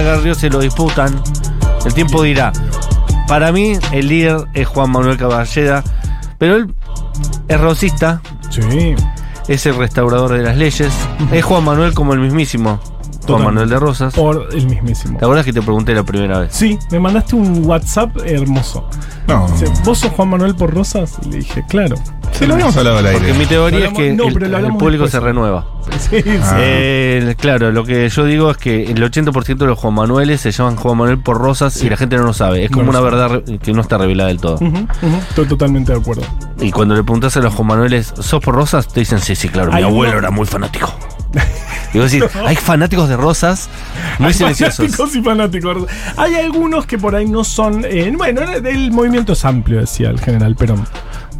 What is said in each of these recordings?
Garrido se lo disputan. El tiempo dirá. Para mí, el líder es Juan Manuel Caballeda, pero él es rosista, Sí. es el restaurador de las leyes, es Juan Manuel como el mismísimo Juan. Manuel de Rosas. Por el mismísimo. ¿Te acuerdas que te pregunté la primera vez? Sí, me mandaste un WhatsApp hermoso. No. Dice, ¿Vos sos Juan Manuel por Rosas? Y le dije, claro. Se lo habíamos hablado al aire. Porque mi teoría es que no, el, público después. se renueva. Sí, sí. Ah. Eh, claro, lo que yo digo es que el 80% de los Juan Manueles se llaman Juan Manuel por Rosas y la gente no lo sabe. Es como una sabe. verdad que no está revelada del todo. Estoy totalmente de acuerdo. Y cuando le preguntas a los Juan Manueles, ¿sos por Rosas? Te dicen, sí, sí, claro, mi abuelo era muy fanático. Y vos decís, hay fanáticos de Rosas muy Hay silenciosos. fanáticos y fanáticos. Hay algunos que por ahí no son. eh, bueno, el movimiento es amplio, decía el general Perón.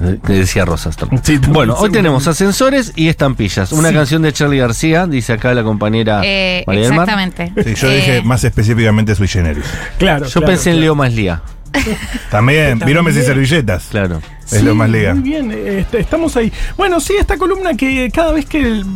Eh, que decía Rosas también. Sí, bueno, hoy tenemos ascensores y estampillas. Una Sí. canción de Charlie García, dice acá la compañera Eh, María del Mar. exactamente. Sí, yo Eh, dije más específicamente sui generis. Claro. Yo claro, pensé en claro. Leo Maslía. También, viromes y servilletas. Claro. Es lo más liga. Muy bien, eh, est- estamos ahí. Bueno, sí, esta columna que cada vez que el-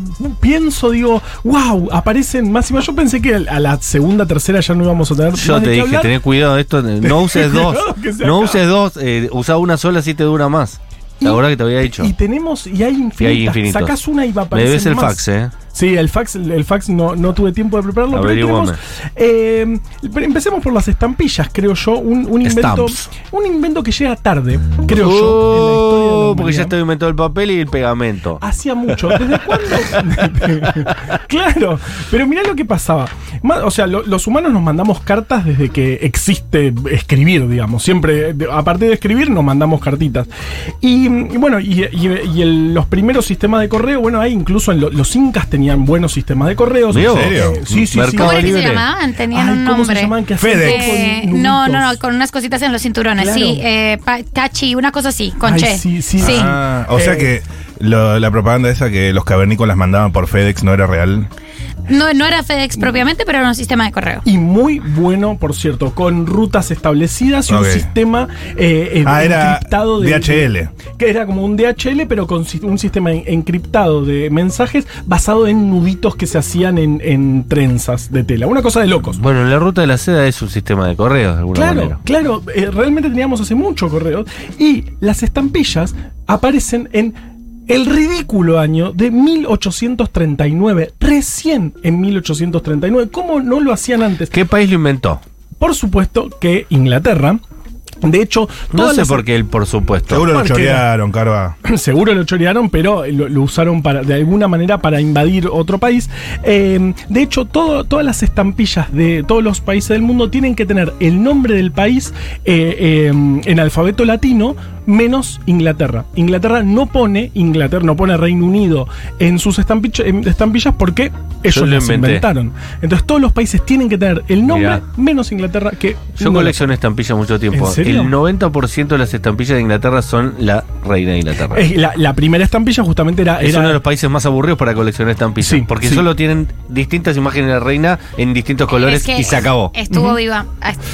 pienso, digo, wow, aparecen más y más. Yo pensé que a la segunda, tercera ya no íbamos a tener. Yo más te dije, hablar. tené cuidado de esto, no uses dos. No acaba. uses dos, eh, usa una sola así te dura más. Y- La verdad que te había dicho. Y tenemos, y hay infinitas. infinitos. Sacás una y va a Me aparecer. debes el más. fax, ¿eh? Sí, el fax, el fax no, no tuve tiempo de prepararlo. Pero tenemos, eh, empecemos por las estampillas, creo yo. Un, un invento. Stamps. Un invento que llega tarde, creo yo. en la historia de la Oh, porque ya está inventado el papel y el pegamento. Hacía mucho. ¿Desde cuándo? claro, pero mirá lo que pasaba. O sea, lo- los humanos nos mandamos cartas desde que existe escribir, digamos. Siempre, a partir de escribir, nos mandamos cartitas. Y, y bueno, y, y- y el- los primeros sistemas de correo, bueno, hay incluso en lo- los incas tenían buenos sistemas de correos. ¿En serio? Eh, sí, sí, Mercado ¿Cómo era que Libre. se llamaban? Tenían Ay, un ¿cómo se nombre. llamaban? Que hacían FedEx. Eh, no, no, no, con unas cositas en los cinturones, Claro. sí. Eh, cachi, una cosa así, con Ay, che. sí, sí, sí. Ah, o sea Eh, que lo- la propaganda esa que los cavernícolas mandaban por FedEx no era real. No, no era FedEx propiamente, pero era un sistema de correo. Y muy bueno, por cierto, con rutas establecidas y Ok. un sistema eh, Ah, era encriptado de DHL. que era como un DHL, pero con si- un sistema en- encriptado de mensajes basado en nuditos que se hacían en, en trenzas de tela. Una cosa de locos. Bueno, la ruta de la seda es un sistema de correos de alguna Claro, manera. claro, eh, realmente teníamos hace mucho correos y las estampillas aparecen en el ridículo año de 1839, recién en 1839. ¿Cómo no lo hacían antes? ¿Qué país lo inventó? Por supuesto que Inglaterra. De hecho, No todas sé las- por qué él, por supuesto. Seguro lo chorearon, Carva. Seguro lo chorearon, pero lo, lo usaron para, de alguna manera para invadir otro país. Eh, de hecho, todo- todas las estampillas de todos los países del mundo tienen que tener el nombre del país eh, eh, en alfabeto latino, menos Inglaterra. Inglaterra no pone Inglaterra, no pone Reino Unido en sus en estampillas porque ellos lo las inventaron. Entonces todos los países tienen que tener el nombre Mirá. menos Inglaterra que Yo no coleccioné estampillas mucho tiempo. ¿En serio? El 90% de las estampillas de Inglaterra son la reina de Inglaterra. Es la, la primera estampilla justamente era, Es uno de los países más aburridos para coleccionar estampillas. Sí, porque sí. solo tienen distintas imágenes de la reina en distintos colores Es que y se acabó. Estuvo viva,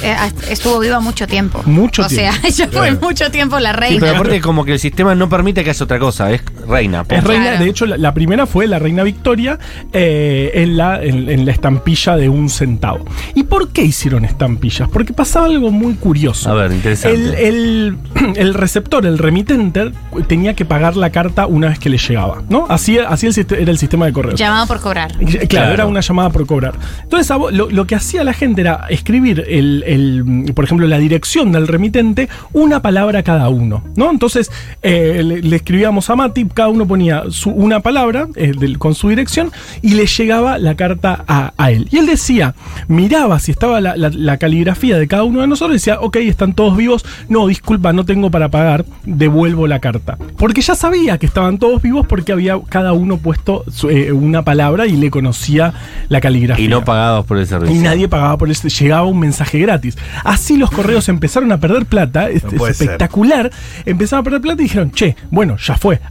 eh, estuvo viva mucho tiempo. Mucho o tiempo. sea, ella fue mucho tiempo la Sí, reina. pero aparte como que el sistema no permite que haya otra cosa, es reina. Es reina, Claro. de hecho, la, la primera fue la reina Victoria eh, en, la, en, en la estampilla de un centavo. ¿Y por qué hicieron estampillas? Porque pasaba algo muy curioso. A ver, interesante. El, el- el receptor, el remitente, tenía que pagar la carta una vez que le llegaba, ¿no? Así, así era el sistema de correo. Llamado por cobrar. Claro, Claro. era una llamada por cobrar. Entonces, lo, lo que hacía la gente era escribir, el, el, por ejemplo, la dirección del remitente, una palabra cada uno, ¿no? Entonces, eh, le, le escribíamos a Mati, cada uno ponía su, una palabra eh, del- con su dirección y le llegaba la carta a, a él. Y él decía, miraba si estaba la, la- la caligrafía de cada uno de nosotros y decía, ok, están todos vivos, no, disculpa, no tengo para pagar, devuelvo la carta. Porque ya sabía que estaban todos vivos porque había cada uno puesto su- eh, una palabra y le conocía la caligrafía. Y no pagados por el servicio. Y nadie pagaba por eso, llegaba un mensaje gratis. Así los correos empezaron a perder plata, es, puede es ser. espectacular. Empezaron a perder plata y dijeron, che, bueno, ya fue,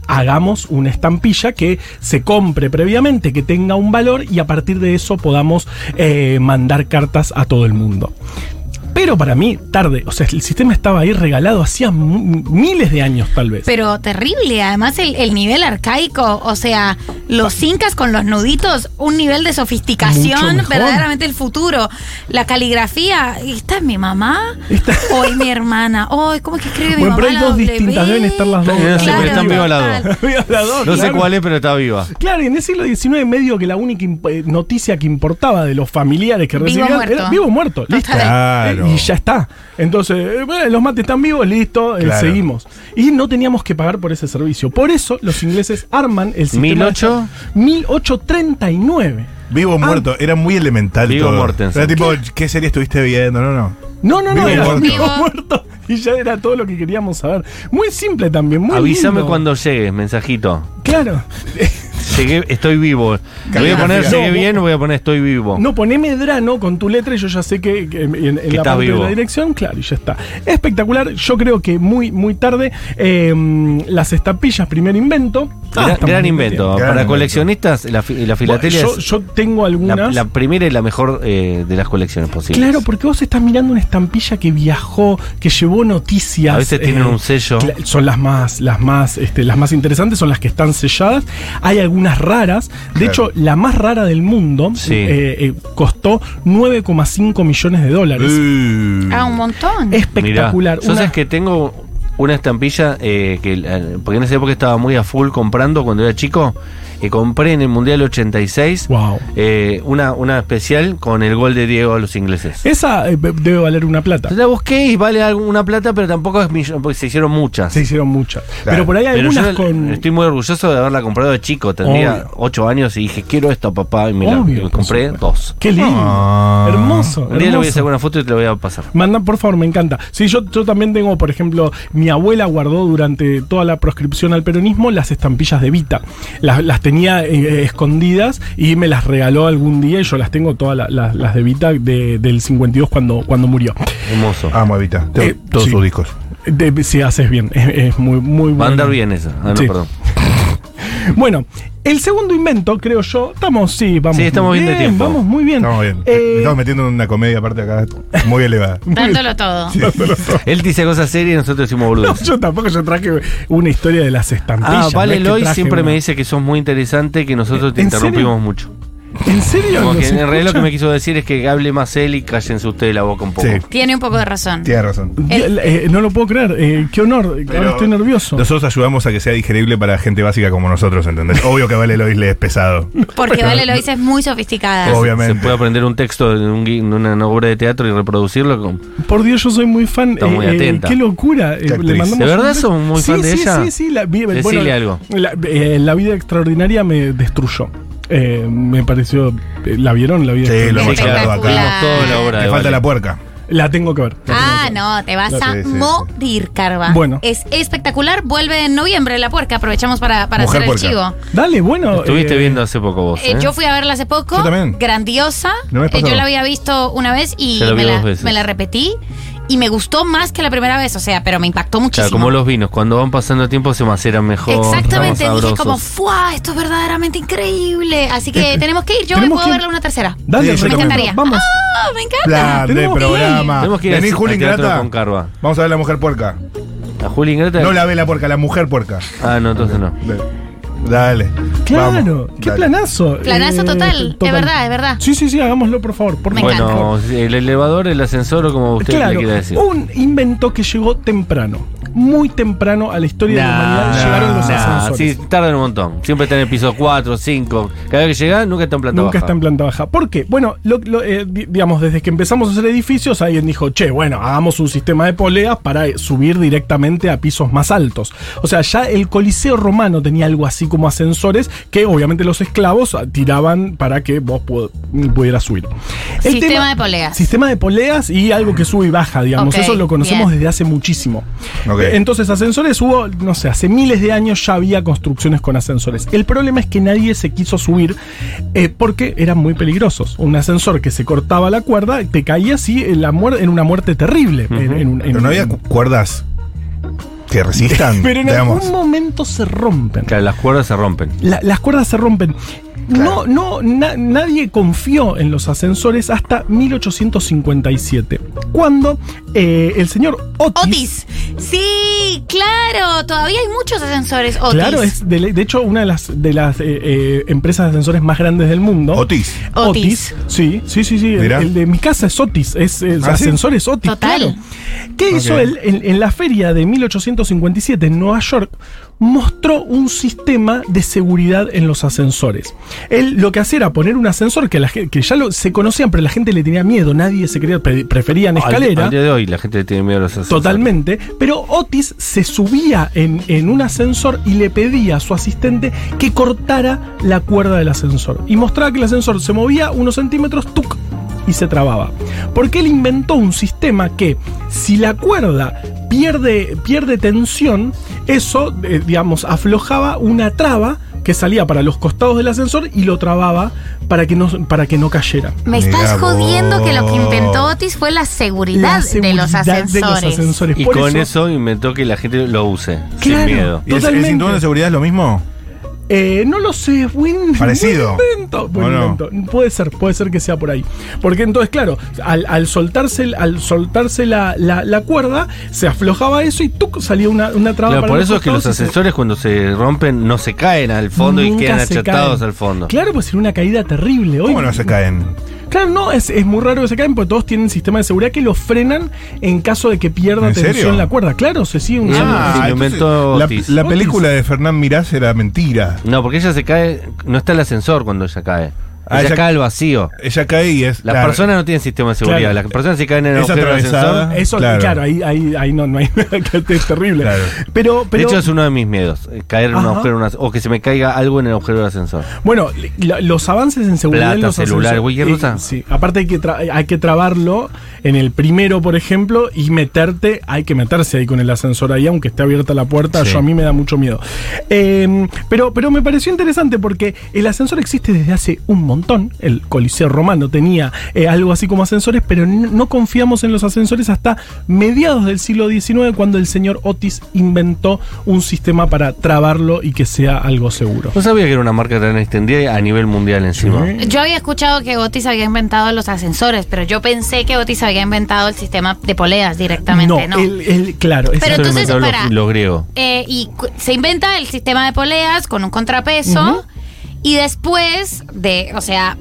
una estampilla que se compre previamente, que tenga un valor y a partir de eso podamos eh, mandar cartas a todo el mundo. Pero para mí, tarde. O sea, el sistema estaba ahí regalado hacía miles de años, tal vez. Pero terrible, además el, el nivel arcaico, o sea, los incas con los nuditos, un nivel de sofisticación, verdaderamente el futuro. La caligrafía, ¿esta es mi mamá? Esta- ¿O es mi hermana? Ay, ¿cómo es que escribe mi Bueno, mamá? pero hay la dos W? distintas, deben estar las dos. No sé, pero están Claro, vivas las dos. No sé claro. cuál es, pero está viva. Claro, y en el siglo XIX medio que la única eh, noticia que importaba de los familiares que Vivo recibían muerto. era vivo muerto, listo. Claro. Y ya está. Entonces, eh, bueno, los mates están vivos, listo, eh, seguimos. Y no teníamos que pagar por ese servicio. Por eso los ingleses arman el sistema. 1008. 1839. Vivo o Ah. muerto, era muy elemental Vivo todo. Mortensen. Era tipo, ¿qué serie estuviste viendo? No, no. No, no, no, Vivo era muerto. vivo Vivo. muerto. Y ya era todo lo que queríamos saber. Muy simple también, muy Avísame lindo. cuando llegues, mensajito. Claro. Llegué, estoy vivo. Le voy a poner No, llegué bien voy a poner estoy vivo. No, poné Medrano con tu letra y yo ya sé que, que en, en la parte vivo. de la dirección, claro, y ya está. Espectacular, yo creo que muy, muy tarde. eh, las estampillas, primer invento. Ah, Gran, muy invento. Gran Para invento. coleccionistas, la, la filatelia Yo, tengo algunas. la primera y la mejor eh, de las colecciones posibles. Claro, porque vos estás mirando una estampilla que viajó, que llevó noticias. eh, A veces tienen un sello. Son las más, las más, este, las más interesantes, son las que están selladas. Hay algunas raras. De Claro. hecho, la más rara del mundo Sí. eh, eh, costó 9,5 millones de dólares. Uh. Ah, un montón. Espectacular. Mirá, Una- sabes que tengo una estampilla eh, que eh, porque en esa época estaba muy a full comprando cuando era chico. Y compré en el Mundial 86 Wow. eh, una, una especial con el gol de Diego a los ingleses. Esa eh, be- debe valer una plata. La busqué y vale alguna plata, pero tampoco es millón, porque se hicieron muchas. Se hicieron muchas. Claro. Pero por ahí hay Pero yo algunas con. estoy muy orgulloso de haberla comprado de chico. Tendría Obvio. 8 años y dije, quiero esto, papá. Y me, la- Obvio, y me compré dos. Qué lindo. Ah. Hermoso. Un día le voy a hacer una foto y te la voy a pasar. Manda, por favor, me encanta. Sí, yo, yo también tengo, por ejemplo, mi abuela guardó durante toda la proscripción al peronismo las estampillas de Vita. Las, las tenía eh, escondidas y me las regaló algún día y yo las tengo todas la- la- las de Vita de- del 52 cuando, cuando murió. Hermoso. Amo Evita. Tengo Eh, todos sí. sus discos. De- si haces bien, es, es muy, muy Va a andar bueno. bien esa. Ah, no, Sí. perdón. Bueno, el segundo invento, creo yo, estamos, sí, vamos. Sí, estamos muy bien de tiempo. Vamos muy bien. Estamos bien. Eh, Me estamos metiendo en una comedia aparte acá muy elevada. Dándolo todo. Él dice cosas serias y nosotros decimos no, boludos. yo tampoco yo traje una historia de las Ah, estampillas. Vale no es que Loy siempre una- me dice que sos muy interesante, que nosotros te ¿En interrumpimos serio? mucho. ¿En serio? Como ¿Los que en realidad lo que me quiso decir es que hable más él y cállense ustedes la boca un poco. Sí. Tiene un poco de razón. Tienes razón. Eh, eh, no lo puedo creer. eh, qué honor. Ahora Pero estoy nervioso. Nosotros ayudamos a que sea digerible para gente básica como nosotros, ¿entendés? Obvio que Vale Lois le es pesado. Porque Vale lo dice es muy sofisticada. Obviamente. Se puede aprender un texto de un gui- de una obra de teatro y reproducirlo. con- Por Dios, yo soy muy fan. Está muy eh, eh, atenta. qué locura. eh, Qué actriz. mandamos ¿De verdad sos muy Sí, fan de sí, ella? Sí, sí, la, algo. La, eh, la vida extraordinaria me destruyó. Eh, me pareció. eh, ¿La vieron? La vida Sí, lo hemos hablado acá. Toda la obra falta Vale. la puerca. La tengo que ver. Ah, tengo que ver. no, te vas Sí, a sí, sí. morir, Carva. Bueno. Es espectacular. Vuelve en noviembre la puerca. Aprovechamos para, para hacer el puerca. chivo. Dale, bueno. Estuviste eh, viendo hace poco vos. Eh, ¿eh? Yo fui a verla hace poco. Yo también. Grandiosa. No me Eh, yo la había visto una vez y la, me la repetí. Y me gustó más que la primera vez. O sea, pero me impactó Claro, muchísimo. como los vinos, cuando van pasando el tiempo se maceran mejor. Exactamente, dije como, sabrosos. ¡fua! Esto es verdaderamente increíble. Así que tenemos que ir. Yo me puedo que verla una tercera. Dale, Sí, me encantaría. Vamos. ¡Ah! me encanta. Plan de Tenemos que ir. programa. Tenemos que ir Vení, Juli Ingrata. con Carva. Vamos a ver la mujer puerca. ¿A Juli Ingrata? No la ve la puerca, la mujer puerca. Ah, no, entonces no. Dale. Claro, Vamos, qué dale. planazo. Planazo Eh, total. Es verdad, es verdad. Sí, sí, sí, hagámoslo, por favor. Por Me encanta. Bueno, el elevador, el ascensor o como usted le Claro, quiera decir. un invento que llegó temprano, muy temprano a la historia de la humanidad Nah, llegaron los nah, ascensores. Sí, tardan un montón. Siempre está en el piso 4, 5. Cada vez que llega, nunca está en planta Nunca baja. está en planta baja. ¿Por qué? Bueno, lo- lo, eh, di- digamos, desde que empezamos a hacer edificios, alguien dijo, che, bueno, hagamos un sistema de poleas para eh, subir directamente a pisos más altos. O sea, ya el Coliseo romano tenía algo así como ascensores que obviamente los esclavos ah, tiraban para que vos pu- pudieras subir. El Sistema de poleas. Sistema de poleas y algo que sube y baja, digamos. Eso lo conocemos bien. desde hace muchísimo. Ok. Eh, Entonces, ascensores hubo, no sé, hace miles de años ya había construcciones con ascensores. El problema es que nadie se quiso subir eh, porque eran muy peligrosos. Un ascensor que se cortaba la cuerda, te caías y en, la muer- en una muerte terrible. en- en un- en Pero no un- había cu- cuerdas que resistan. Pero en digamos. algún momento se rompen. Claro, las cuerdas se rompen. La- las cuerdas se rompen. No, no, na- nadie confió en los ascensores hasta 1857, cuando eh, el señor Otis, Otis. Sí, claro. Todavía hay muchos ascensores Otis. Claro, es de, de hecho una de las, de las eh, eh, empresas de ascensores más grandes del mundo. Otis. Otis. Sí, sí, sí, sí. El, de mi casa es Otis, es, es ¿Ah, sí? ascensores Otis. Total. Claro. ¿Qué hizo él en, en la feria de 1857 en Nueva York? Mostró un sistema de seguridad en los ascensores. Él lo que hacía era poner un ascensor que, la, que ya lo, se conocían, pero la gente le tenía miedo, nadie se quería, pre- preferían Al- escalera. Al, día de hoy la gente le tiene miedo a los ascensores. Totalmente, pero Otis se subía en, en un ascensor y le pedía a su asistente que cortara la cuerda del ascensor. Y mostraba que el ascensor se movía unos centímetros, ¡tuc! y se trababa. Porque él inventó un sistema que, si la cuerda pierde, pierde tensión, eso, eh, digamos, aflojaba una traba que salía para los costados del ascensor y lo trababa para que no, para que no cayera. Me estás Mirá jodiendo que lo que inventó Otis fue la seguridad, La seguridad de los ascensores. ascensores. Y Por con eso, inventó que la gente lo use. Claro. Sin miedo. ¿Y el, el Totalmente. cinturón de seguridad es lo mismo? Eh, no lo sé, buen, Parecido. buen invento. buen ¿O no? invento. Puede ser, puede ser que sea por ahí. Porque entonces, claro, al, al soltarse, el- al soltarse la, la- la cuerda, se aflojaba eso y ¡tuc! salía una, una traba Claro, para por eso es que los se- ascensores cuando se rompen no se caen al fondo y quedan achatados caen. al fondo. Claro, pues sería una caída terrible. Hoy, ¿Cómo no se caen? Claro, no, es, es muy raro que se caen porque todos tienen sistema de seguridad que los frenan en caso de que pierda ¿En tensión serio? la cuerda. Claro, se sigue un Ah, entonces, inventó la, Otis. la película de Fernán Mirás era mentira. No, porque ella se cae, no está el ascensor cuando ella cae. Ah, ella ella- cae al vacío. Ella cae y es. Las claro, personas no tienen sistema de seguridad. Claro. Las personas se caen en el Es agujero ascensor. Eso, Claro. claro, ahí, ahí, ahí no, no hay es terrible. Claro. Pero, De hecho, es uno de mis miedos. eh, Caer en un agujero en una- o que se me caiga algo en el agujero del ascensor. Bueno, lo- los avances en seguridad Plata, en los celular, cualquier eh, cosa. sí, aparte hay que, hay que trabarlo en el primero, por ejemplo, y meterte, hay que meterse ahí con el ascensor ahí, aunque esté abierta la puerta, Sí. yo a mí me da mucho miedo. Eh, pero, pero me pareció interesante porque el ascensor existe desde hace un montón, el Coliseo Romano tenía eh, algo así como ascensores, pero no, no confiamos en los ascensores hasta mediados del siglo XIX, cuando el señor Otis inventó un sistema para trabarlo y que sea algo seguro. No sabía que era una marca tan extendida a nivel mundial encima. Sí. Yo había escuchado que Otis había inventado los ascensores, pero yo pensé que Otis había inventado el sistema de poleas directamente, ¿no? el- el- claro, Pero entonces, inventaron los- para- los griegos. Eh, y cu- se inventa el sistema de poleas con un contrapeso. Y después de, o sea,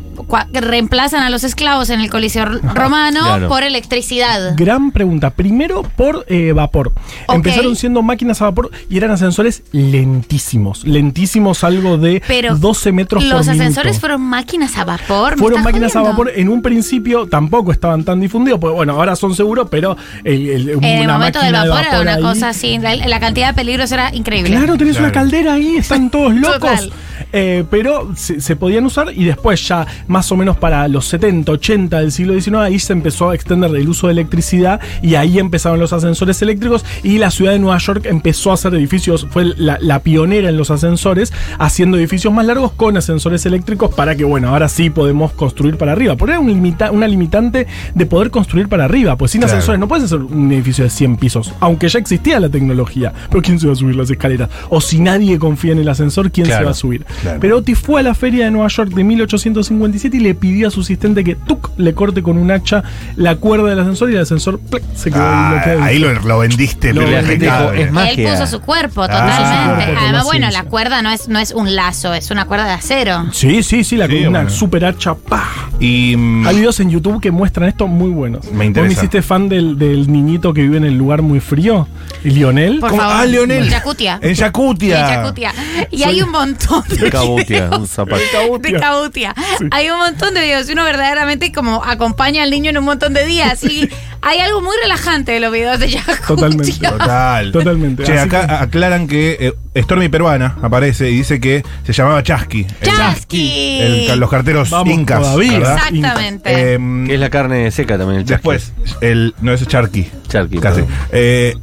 reemplazan a los esclavos en el Coliseo romano Claro. por electricidad. Gran pregunta. Primero por eh, vapor. Empezaron siendo máquinas a vapor y eran ascensores lentísimos. Lentísimos, algo de Pero 12 metros por Los minuto. ascensores fueron máquinas a vapor. ¿me Fueron máquinas a vapor. En un principio tampoco estaban tan difundidos, porque bueno, ahora son seguros, pero el, el- En el una momento del de vapor era una ahí- cosa así. La, la cantidad de peligros era increíble. Claro, tenés Claro. una caldera ahí, están todos locos. Total. Eh, pero se, se podían usar y después ya más o menos para los 70, 80 del siglo XIX ahí se empezó a extender el uso de electricidad y ahí empezaron los ascensores eléctricos y la ciudad de Nueva York empezó a hacer edificios, fue la, la pionera en los ascensores, haciendo edificios más largos con ascensores eléctricos para que bueno, ahora sí podemos construir para arriba. Porque era un limita- una limitante de poder construir para arriba, pues sin Claro. ascensores no puedes hacer un edificio de 100 pisos, aunque ya existía la tecnología. Pero ¿quién se va a subir las escaleras? O si nadie confía en el ascensor, ¿quién se va a subir? Claro. Pero Otis fue a la feria de Nueva York de 1857 y le pidió a su asistente que ¡tuc! le corte con un hacha la cuerda del ascensor y el ascensor se quedó Ah, bloqueado. ahí lo, lo vendiste, Lo pero dijo, es más- Él Magia. puso su cuerpo, Ah, totalmente. Además, bueno, ciencia. la cuerda no es, no es un lazo, es una cuerda de acero. Sí, sí, sí, la Sí, con una bueno. super hacha. ¡pah! Y. mm, Hay videos en YouTube que muestran esto muy buenos. Me interesa. ¿Vos me hiciste fan del, del niñito que vive en el lugar muy frío? ¿Y Lionel? Por ¿cómo? favor. Ah. En Yakutia. En Yakutia. En Yakutia. Y hay un montón de Cabutia, un zapato. de Cabutia. Hay un montón de videos y uno verdaderamente como acompaña al niño en un montón de días. Y hay algo muy relajante de los videos de Yakutia. Totalmente. Total. Totalmente. Che, acá que- aclaran que eh, Stormy Peruana aparece y dice que se llamaba Chasqui. ¡Chasqui! el- los carteros Vamos incas. todavía. ¿verdad? Exactamente. Em, Que es la carne seca también, el chasqui. después, el, no es Charqui. Charqui, Casi. Eh,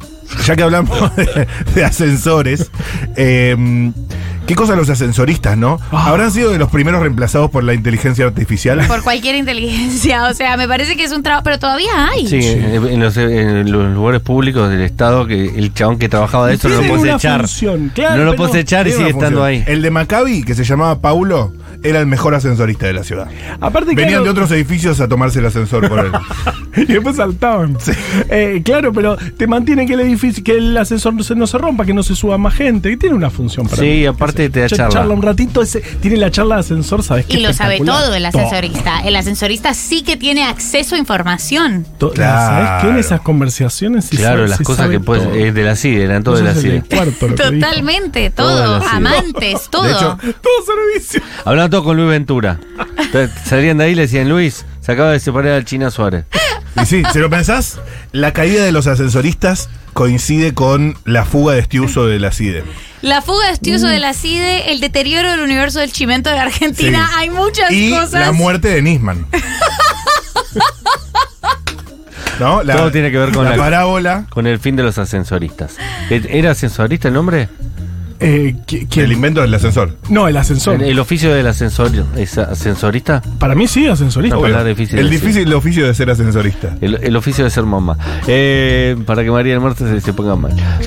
ya que hablamos de, de ascensores, em, ¿qué cosa los ascensoristas, no? Ah. ¿Habrán sido de los primeros reemplazados por la inteligencia artificial? Por cualquier inteligencia. O sea, me parece que es un trabajo. Pero todavía hay. Sí, en en los, en los lugares públicos del Estado, que el chabón que trabajaba de eso no lo puedes echar. función, claro, no lo puedes echar y sigue estando función. ahí. El de Maccabi, que se llamaba Paulo, era el mejor ascensorista de la ciudad. Aparte, Venían claro, de otros edificios a tomarse el ascensor por él. y después saltaban. Eh, claro, pero te mantiene que el edificio, que el ascensor no se, no se rompa, que no se suba más gente, que tiene una función para Sí, mí. aparte te da Ch- charla. un ratito, ese, tiene la charla de ascensor, ¿sabes qué? Y lo sabe todo el ascensorista. El ascensorista sí que tiene acceso a información. To- Claro. ¿Sabes qué? En esas conversaciones sí Claro, sabe- las sí cosas que puedes. Es de la CIDE, eran todo de la CIDE. cuarto. Totalmente, Todo. Amantes, todo. De hecho, Todo servicio. Hablaban todo con Luis Ventura. Entonces, salían de ahí y le decían, Luis, se acaba de separar al China Suárez. Y sí, si lo pensás, la caída de los ascensoristas coincide con la fuga de Estiuso de la CIDE. La fuga de Estiuso de la CIDE, el deterioro del universo del chimento de Argentina. Sí. Hay muchas Y cosas. la muerte de Nisman. ¿No? La, Todo tiene que ver con la, la- parábola Con el fin de los ascensoristas. ¿Era ascensorista el nombre? Eh, el invento del ascensor. No, el ascensor. ¿El, el oficio del ascensor es ascensorista? Para mí sí, ascensorista. No, difícil el decir. oficio de ser ascensorista. El, el oficio de ser mamá. Eh, para que María del Muerte se, se ponga mal.